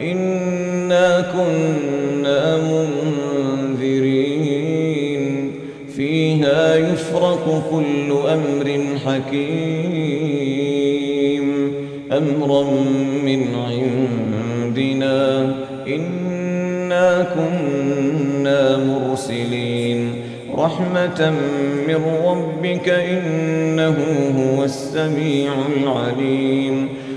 إنا كنا منذرين. فيها يفرق كل أمر حكيم. أمرا من عندنا. إنا كنا مرسلين. رحمة من ربك إنه هو السميع العليم.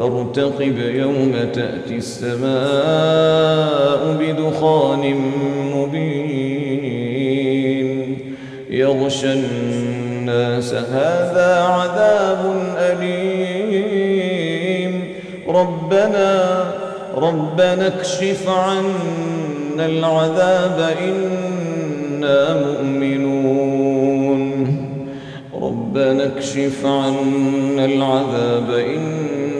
فارتقب يوم تأتي السماء بدخان مبين. يغشى الناس هذا عذاب أليم. ربنا ربنا اكشف عنا العذاب إنا مؤمنون. ربنا اكشف عنا العذاب إنا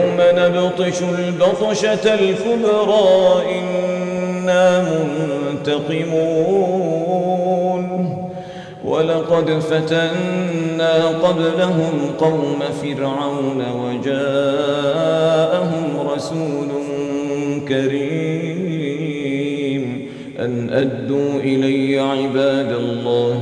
نبطش البطشة الكبرى إنا منتقمون. ولقد فتنا قبلهم قوم فرعون وجاءهم رسول كريم. أن أدوا إلي عباد الله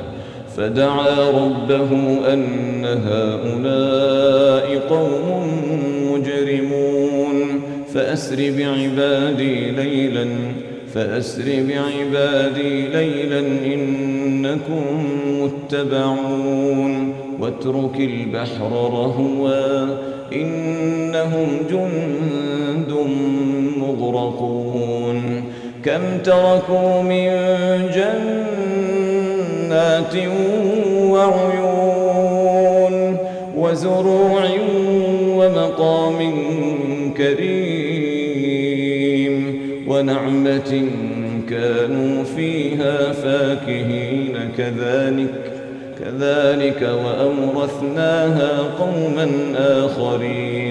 فدعا ربه أن هؤلاء قوم مجرمون. فأسر بعبادي ليلا فأسر بعبادي ليلا إنكم متبعون. واترك البحر رهوا إنهم جند مغرقون. كم تركوا من جنات وعيون وزروع ومقام كريم ونعمة كانوا فيها فاكهين كذلك كذلك وأورثناها قوما آخرين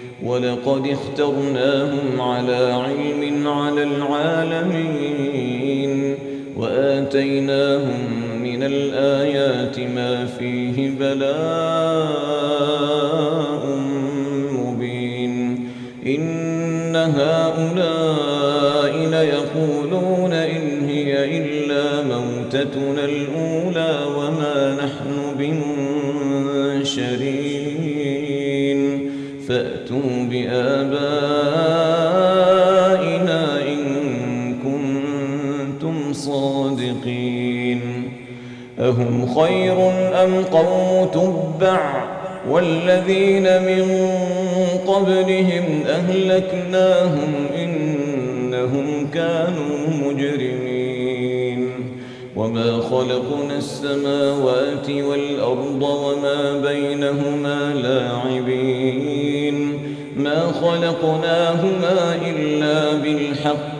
ولقد اخترناهم على علم على العالمين وآتيناهم من الآيات ما فيه بلاء مبين إن هؤلاء ليقولون إن هي إلا موتتنا الأولى وما نحن فأتوا بآبائنا إن كنتم صادقين أهم خير أم قوم تبع والذين من قبلهم أهلكناهم إنهم كانوا مجرمين وما خلقنا السماوات والأرض وما بينهما لاعبين خلقناهما إلا بالحق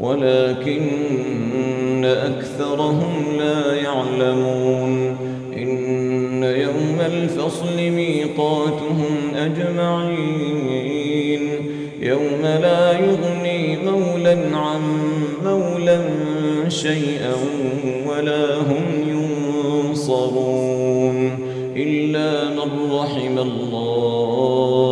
ولكن أكثرهم لا يعلمون. إن يوم الفصل ميقاتهم أجمعين يوم لا يغني مولا عن مولا شيئا ولا هم ينصرون. إلا من رحم الله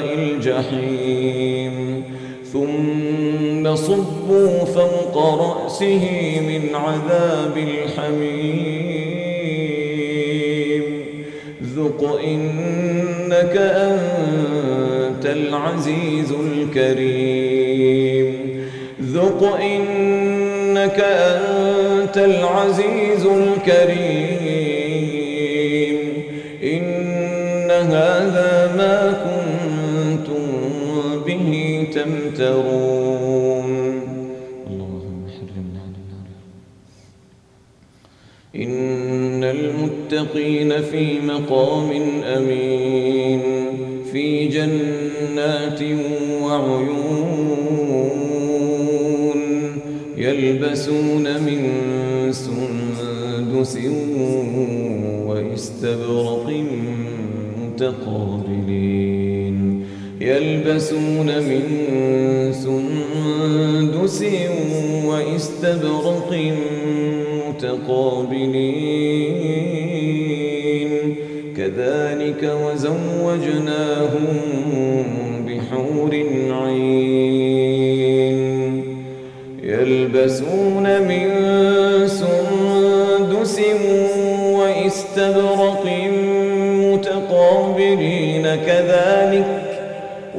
الجحيم. ثم صبوا فوق رأسه من عذاب الحميم. ذق إنك أنت العزيز الكريم. ذق إنك أنت العزيز الكريم. إن هذا ما كنتم به تمترون. اللهم حرمنا على النار. إن المتقين في مقام أمين في جنات وعيون يلبسون من سندس واستبرق متقابلين. يلبسون من سندس واستبرق متقابلين. كذلك وزوجناهم بحور عين. يلبسون من سندس واستبرق متقابلين. كذلك